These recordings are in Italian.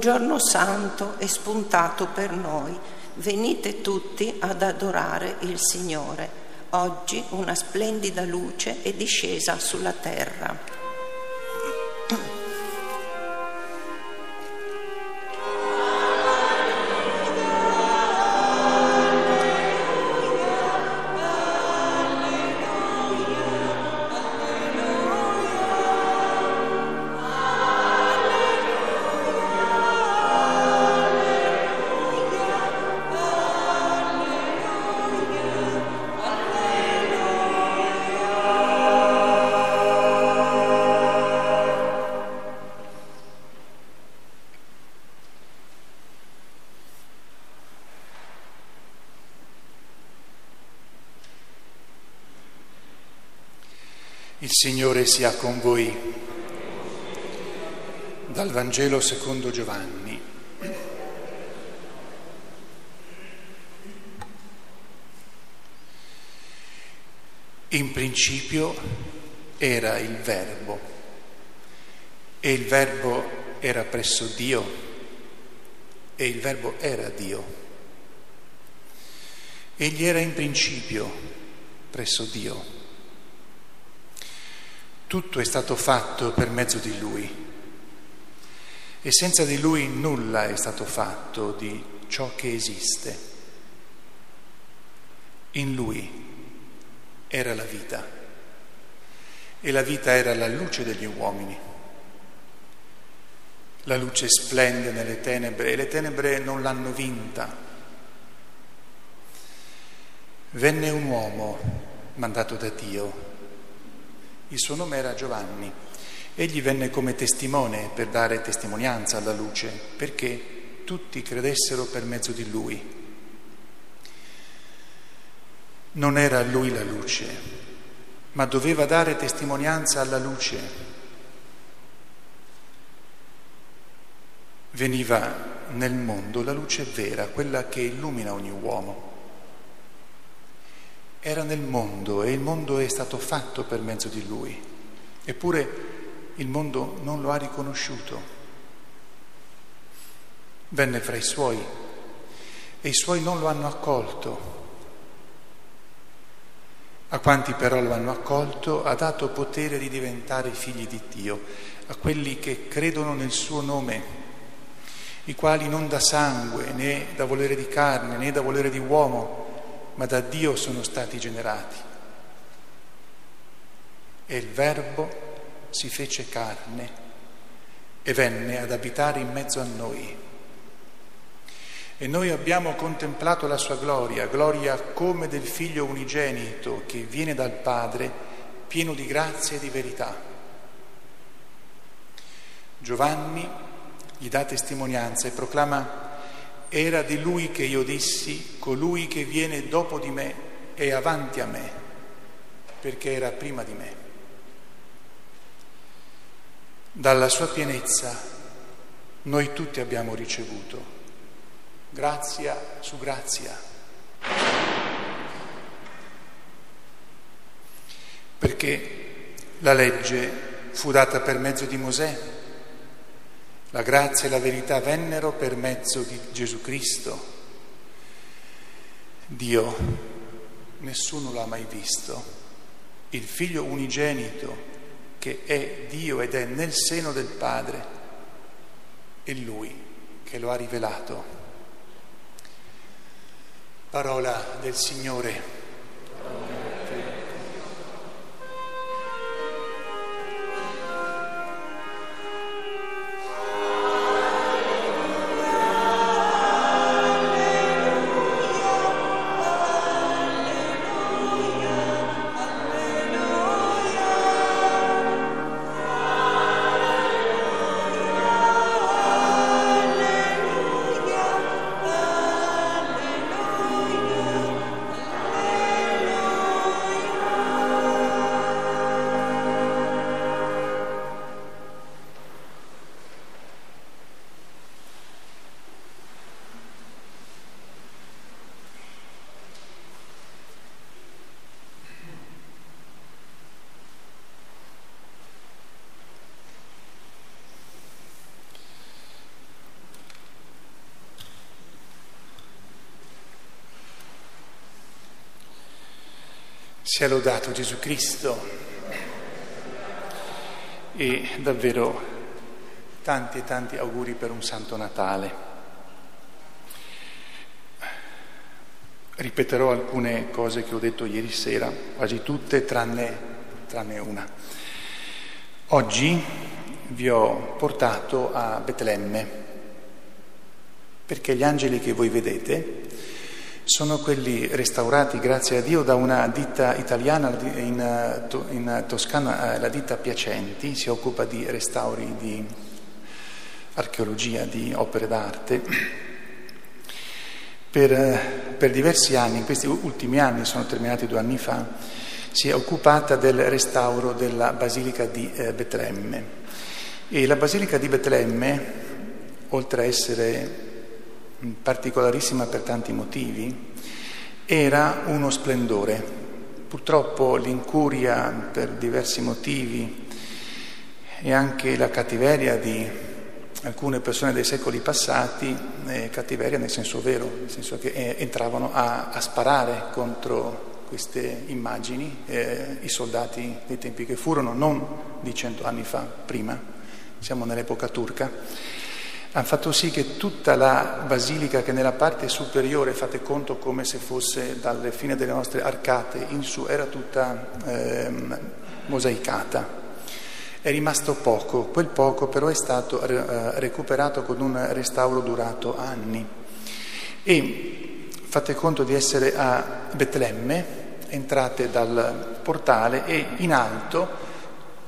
Un giorno santo è spuntato per noi. Venite tutti ad adorare il Signore. Oggi una splendida luce è discesa sulla terra. Signore sia con voi. Dal Vangelo secondo Giovanni. In principio era il Verbo e il Verbo era presso Dio e il Verbo era Dio. Egli era in principio presso Dio. Tutto è stato fatto per mezzo di Lui e senza di Lui nulla è stato fatto di ciò che esiste. In Lui era la vita e la vita era la luce degli uomini. La luce splende nelle tenebre e le tenebre non l'hanno vinta. Venne un uomo mandato da Dio il suo nome era Giovanni. Egli venne come testimone per dare testimonianza alla luce, perché tutti credessero per mezzo di lui. Non era lui la luce, ma doveva dare testimonianza alla luce. Veniva nel mondo la luce vera, quella che illumina ogni uomo era nel mondo e il mondo è stato fatto per mezzo di lui, eppure il mondo non lo ha riconosciuto. Venne fra i suoi e i suoi non lo hanno accolto. A quanti però lo hanno accolto ha dato potere di diventare figli di Dio, a quelli che credono nel suo nome, i quali non da sangue né da volere di carne né da volere di uomo, ma da Dio sono stati generati. E il Verbo si fece carne e venne ad abitare in mezzo a noi. E noi abbiamo contemplato la sua gloria, gloria come del figlio unigenito che viene dal Padre, pieno di grazia e di verità. Giovanni gli dà testimonianza e proclama era di lui che io dissi, colui che viene dopo di me è avanti a me, perché era prima di me. Dalla sua pienezza noi tutti abbiamo ricevuto grazia su grazia. Perché la legge fu data per mezzo di Mosè, la grazia e la verità vennero per mezzo di Gesù Cristo. Dio, nessuno l'ha mai visto, il figlio unigenito che è Dio ed è nel seno del Padre, è Lui che lo ha rivelato. Parola del Signore. Sia lodato Gesù Cristo e davvero tanti e tanti auguri per un Santo Natale. Ripeterò alcune cose che ho detto ieri sera, quasi tutte tranne, tranne una. Oggi vi ho portato a Betlemme perché gli angeli che voi vedete sono quelli restaurati, grazie a Dio, da una ditta italiana in, in Toscana, eh, la ditta Piacenti, si occupa di restauri, di archeologia, di opere d'arte. Per, per diversi anni, in questi ultimi anni, sono terminati due anni fa, si è occupata del restauro della Basilica di eh, Betlemme. E la Basilica di Betlemme, oltre a essere particolarissima per tanti motivi, era uno splendore. Purtroppo l'incuria per diversi motivi e anche la cattiveria di alcune persone dei secoli passati, eh, cattiveria nel senso vero, nel senso che eh, entravano a, a, sparare contro queste immagini, eh, i soldati dei tempi che furono, non di cento anni fa, prima, siamo nell'epoca turca hanno fatto sì che tutta la basilica che nella parte superiore, fate conto come se fosse dalle fine delle nostre arcate in su, era tutta ehm, mosaicata. È rimasto poco, quel poco però è stato eh, recuperato con un restauro durato anni. E fate conto di essere a Betlemme, entrate dal portale e in alto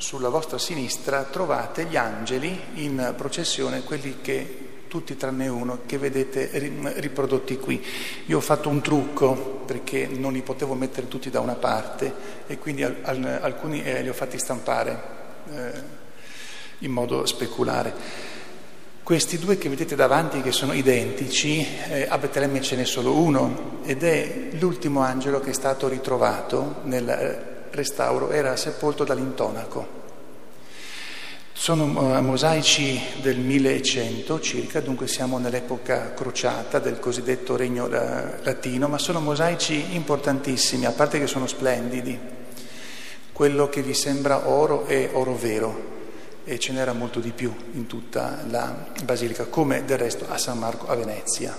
sulla vostra sinistra trovate gli angeli in processione, quelli che tutti tranne uno che vedete riprodotti qui. Io ho fatto un trucco perché non li potevo mettere tutti da una parte e quindi alcuni eh, li ho fatti stampare eh, in modo speculare. Questi due che vedete davanti, che sono identici, eh, a Betlemme ce n'è solo uno ed è l'ultimo angelo che è stato ritrovato nel restauro era sepolto dall'intonaco. Sono uh, mosaici del 1100 circa, dunque siamo nell'epoca crociata del cosiddetto regno uh, latino, ma sono mosaici importantissimi, a parte che sono splendidi. Quello che vi sembra oro è oro vero e ce n'era molto di più in tutta la basilica, come del resto a San Marco a Venezia.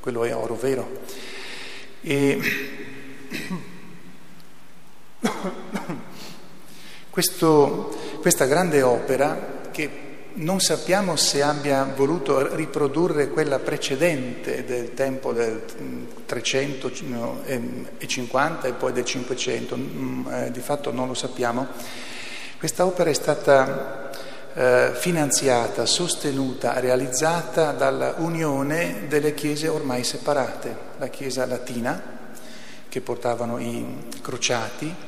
Quello è oro vero. E Questo, questa grande opera, che non sappiamo se abbia voluto riprodurre quella precedente del tempo del 350 e poi del 500, mm, eh, di fatto non lo sappiamo, questa opera è stata eh, finanziata, sostenuta, realizzata dalla unione delle chiese ormai separate, la chiesa latina che portavano i crociati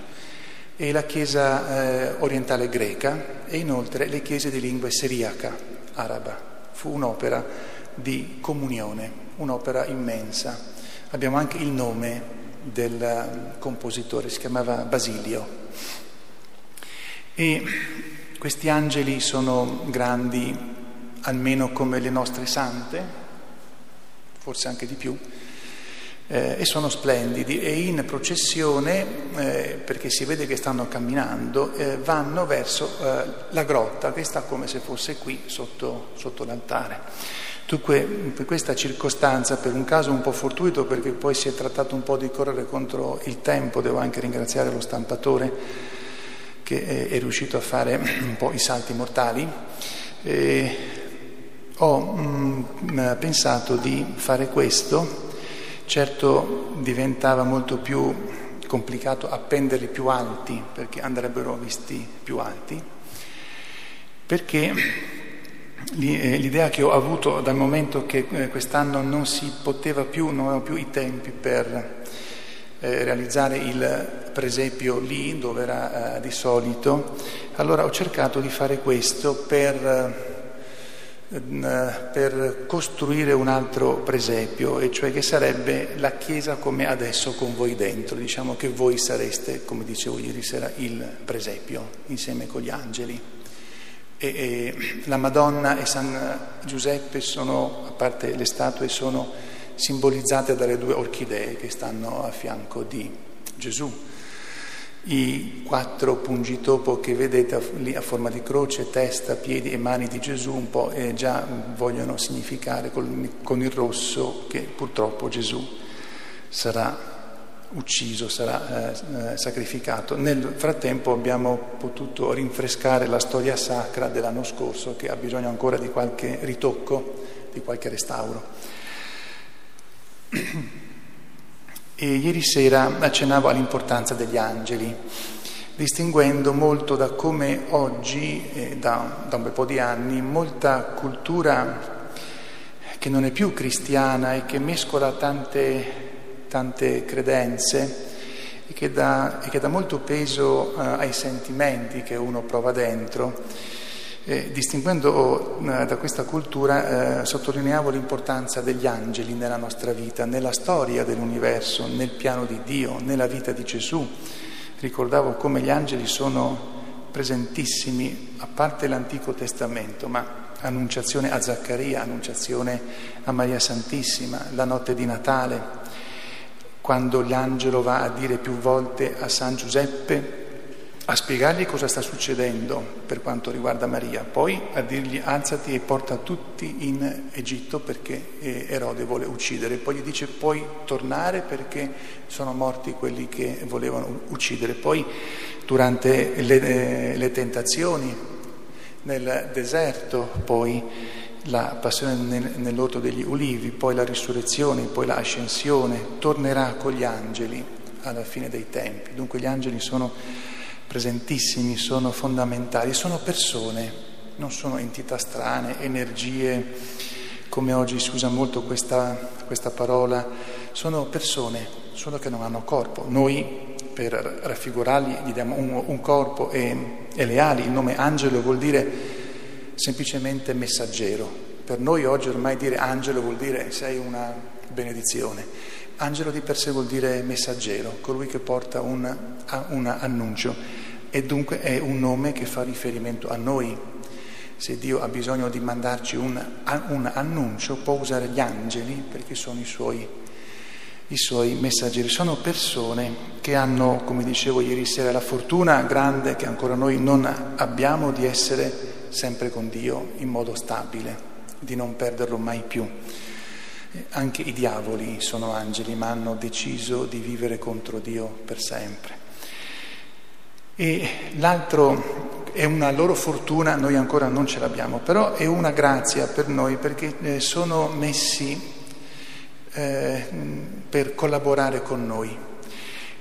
e la Chiesa eh, orientale greca e inoltre le chiese di lingua siriaca, araba. Fu un'opera di comunione, un'opera immensa. Abbiamo anche il nome del compositore, si chiamava Basilio. E questi angeli sono grandi almeno come le nostre sante, forse anche di più, eh, e sono splendidi e in processione, eh, perché si vede che stanno camminando, eh, vanno verso eh, la grotta che sta come se fosse qui sotto, sotto l'altare. Dunque, per questa circostanza, per un caso un po' fortuito, perché poi si è trattato un po' di correre contro il tempo, devo anche ringraziare lo stampatore che è riuscito a fare un po' i salti mortali, ho mh, mm, pensato di fare questo Certo diventava molto più complicato appenderli più alti, perché andrebbero visti più alti, perché eh, l'idea che ho avuto dal momento che eh, quest'anno non si poteva più, non avevamo più i tempi per eh, realizzare il presepio lì dove era di solito, allora ho cercato di fare questo per per costruire un altro presepio, e cioè che sarebbe la Chiesa come adesso con voi dentro, diciamo che voi sareste, come dicevo ieri sera, il presepio insieme con gli angeli. E, e la Madonna e San Giuseppe sono, a parte le statue, sono simbolizzate dalle due orchidee che stanno a fianco di Gesù. I quattro pungitopo che vedete lì a forma di croce, testa, piedi e mani di Gesù un po' eh, già vogliono significare con, con il rosso che purtroppo Gesù sarà ucciso, sarà eh, sacrificato. Nel frattempo abbiamo potuto rinfrescare la storia sacra dell'anno scorso che ha bisogno ancora di qualche ritocco, di qualche restauro. E ieri sera accennavo all'importanza degli angeli, distinguendo molto da come oggi, eh, da, da un bel po' di anni, molta cultura che non è più cristiana e che mescola tante tante credenze e che dà, e che dà molto peso eh, ai sentimenti che uno prova dentro. Eh, distinguendo eh, da questa cultura, eh, sottolineavo l'importanza degli angeli nella nostra vita, nella storia dell'universo, nel piano di Dio, nella vita di Gesù. Ricordavo come gli angeli sono presentissimi, a parte l'Antico Testamento, ma annunciazione a Zaccaria, annunciazione a Maria Santissima, la notte di Natale, quando l'angelo va a dire più volte a San Giuseppe, a spiegargli cosa sta succedendo per quanto riguarda Maria, poi a dirgli alzati e porta tutti in Egitto perché eh, Erode vuole uccidere, poi gli dice puoi tornare perché sono morti quelli che volevano uccidere, poi durante le, le tentazioni nel deserto, poi la passione nel, nell'orto degli ulivi, poi la risurrezione, poi l'ascensione, tornerà con gli angeli alla fine dei tempi. Dunque gli angeli sono presentissimi, sono fondamentali, sono persone, non sono entità strane, energie, come oggi si usa molto questa, questa parola, sono persone, solo che non hanno corpo. Noi per raffigurarli gli diamo un, un corpo e, e le ali, il nome angelo vuol dire semplicemente messaggero. Per noi oggi ormai dire angelo vuol dire sei una benedizione. Angelo di per sé vuol dire messaggero, colui che porta un, un annuncio e dunque è un nome che fa riferimento a noi. Se Dio ha bisogno di mandarci un, un annuncio può usare gli angeli perché sono i suoi, i suoi messaggeri. Sono persone che hanno, come dicevo ieri sera, la fortuna grande che ancora noi non abbiamo di essere sempre con Dio in modo stabile, di non perderlo mai più. Anche i diavoli sono angeli, ma hanno deciso di vivere contro Dio per sempre. E l'altro è una loro fortuna, noi ancora non ce l'abbiamo, però è una grazia per noi perché eh, sono messi eh, per collaborare con noi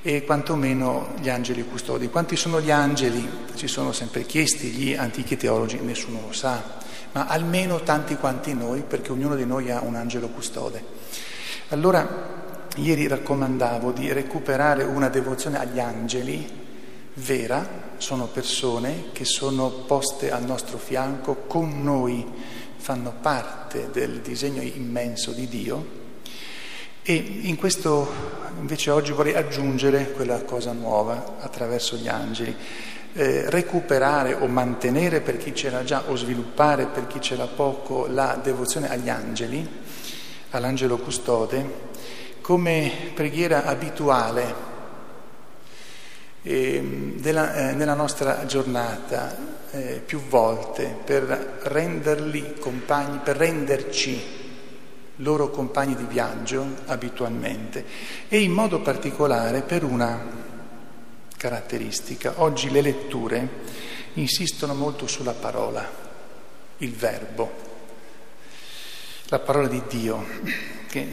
e quantomeno gli angeli custodi. Quanti sono gli angeli? Ci sono sempre chiesti gli antichi teologi, nessuno lo sa, ma almeno tanti quanti noi, perché ognuno di noi ha un angelo custode. Allora, ieri raccomandavo di recuperare una devozione agli angeli vera, sono persone che sono poste al nostro fianco, con noi fanno parte del disegno immenso di Dio. E in questo invece oggi vorrei aggiungere quella cosa nuova attraverso gli angeli, eh, recuperare o mantenere per chi ce l'ha già o sviluppare per chi ce l'ha poco la devozione agli angeli, all'angelo custode, come preghiera abituale eh, della, eh, nella nostra giornata eh, più volte per renderli compagni, per renderci loro compagni di viaggio abitualmente e in modo particolare per una caratteristica. Oggi le letture insistono molto sulla parola, il verbo, la parola di Dio. Che...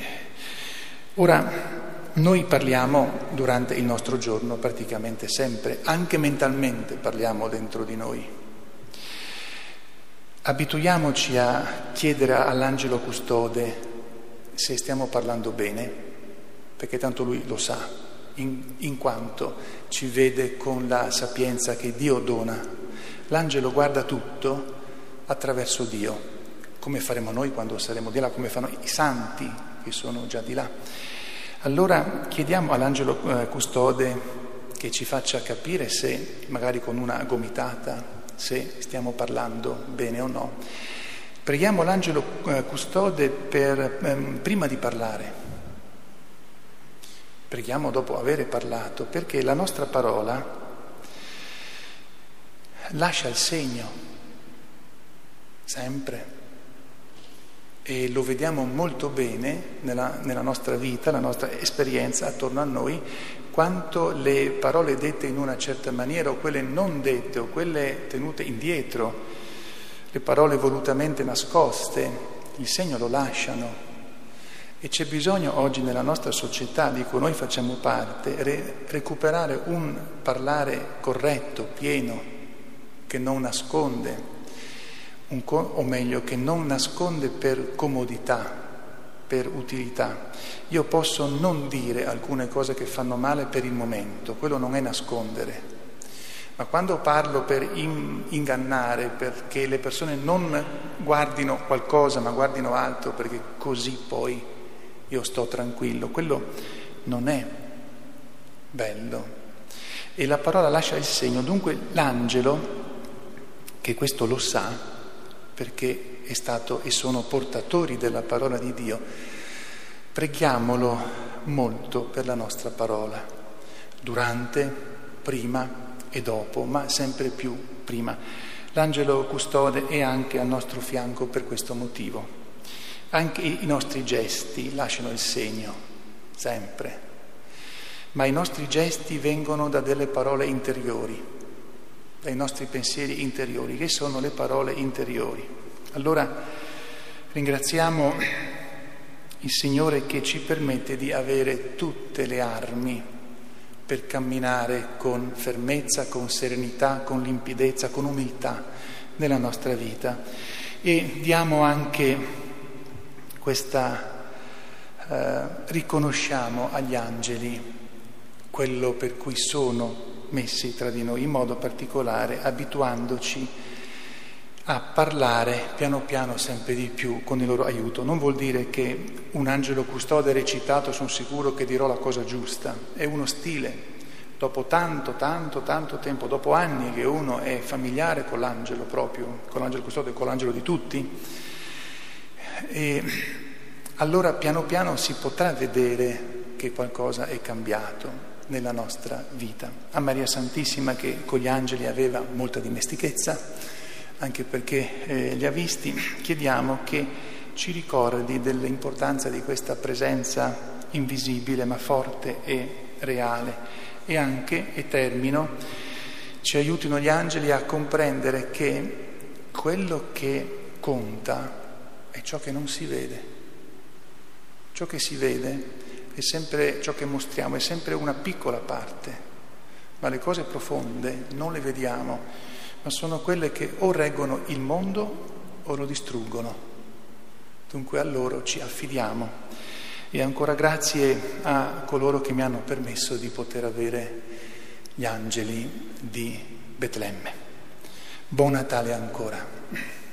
Ora, noi parliamo durante il nostro giorno praticamente sempre, anche mentalmente parliamo dentro di noi. Abituiamoci a chiedere all'angelo custode se stiamo parlando bene, perché tanto lui lo sa, in, in quanto ci vede con la sapienza che Dio dona. L'angelo guarda tutto attraverso Dio, come faremo noi quando saremo di là, come fanno i santi che sono già di là. Allora chiediamo all'angelo eh, custode che ci faccia capire se, magari con una gomitata, se stiamo parlando bene o no Preghiamo l'angelo eh, custode per, ehm, prima di parlare, Preghiamo dopo avere parlato, perché la nostra parola lascia il segno, sempre. E lo vediamo molto bene nella, nella nostra vita, la nostra esperienza attorno a noi, quanto le parole dette in una certa maniera o quelle non dette o quelle tenute indietro, le parole volutamente nascoste, il segno lo lasciano. E c'è bisogno oggi nella nostra società di cui noi facciamo parte re- recuperare un parlare corretto, pieno, che non nasconde, co- o meglio, che non nasconde per comodità, per utilità. Io posso non dire alcune cose che fanno male per il momento, quello non è nascondere. Ma quando parlo per in, ingannare, perché le persone non guardino qualcosa ma guardino altro, perché così poi io sto tranquillo, quello non è bello. E la parola lascia il segno, dunque l'angelo, che questo lo sa, perché è stato e sono portatori della parola di Dio, preghiamolo molto per la nostra parola, durante, prima e dopo, ma sempre più prima. L'angelo custode è anche al nostro fianco per questo motivo. Anche i nostri gesti lasciano il segno, sempre, ma i nostri gesti vengono da delle parole interiori dai nostri pensieri interiori, che sono le parole interiori. Allora ringraziamo il Signore che ci permette di avere tutte le armi per camminare con fermezza, con serenità, con limpidezza, con umiltà nella nostra vita e diamo anche questa, eh, riconosciamo agli angeli quello per cui sono messi tra di noi, in modo particolare abituandoci a parlare piano piano sempre di più con il loro aiuto. Non vuol dire che un angelo custode recitato sono sicuro che dirò la cosa giusta, è uno stile. Dopo tanto, tanto, tanto tempo, dopo anni che uno è familiare con l'angelo proprio, con l'angelo custode con l'angelo di tutti, e allora piano piano si potrà vedere che qualcosa è cambiato nella nostra vita. A Maria Santissima che con gli angeli aveva molta dimestichezza, anche perché eh, li ha visti, chiediamo che ci ricordi dell'importanza di questa presenza invisibile ma forte e reale e anche, e termino, ci aiutino gli angeli a comprendere che quello che conta è ciò che non si vede. Ciò che si vede è sempre ciò che mostriamo, è sempre una piccola parte, ma le cose profonde non le vediamo, ma sono quelle che o reggono il mondo o lo distruggono. Dunque a loro ci affidiamo e ancora grazie a coloro che mi hanno permesso di poter avere gli angeli di Betlemme. Buon Natale ancora.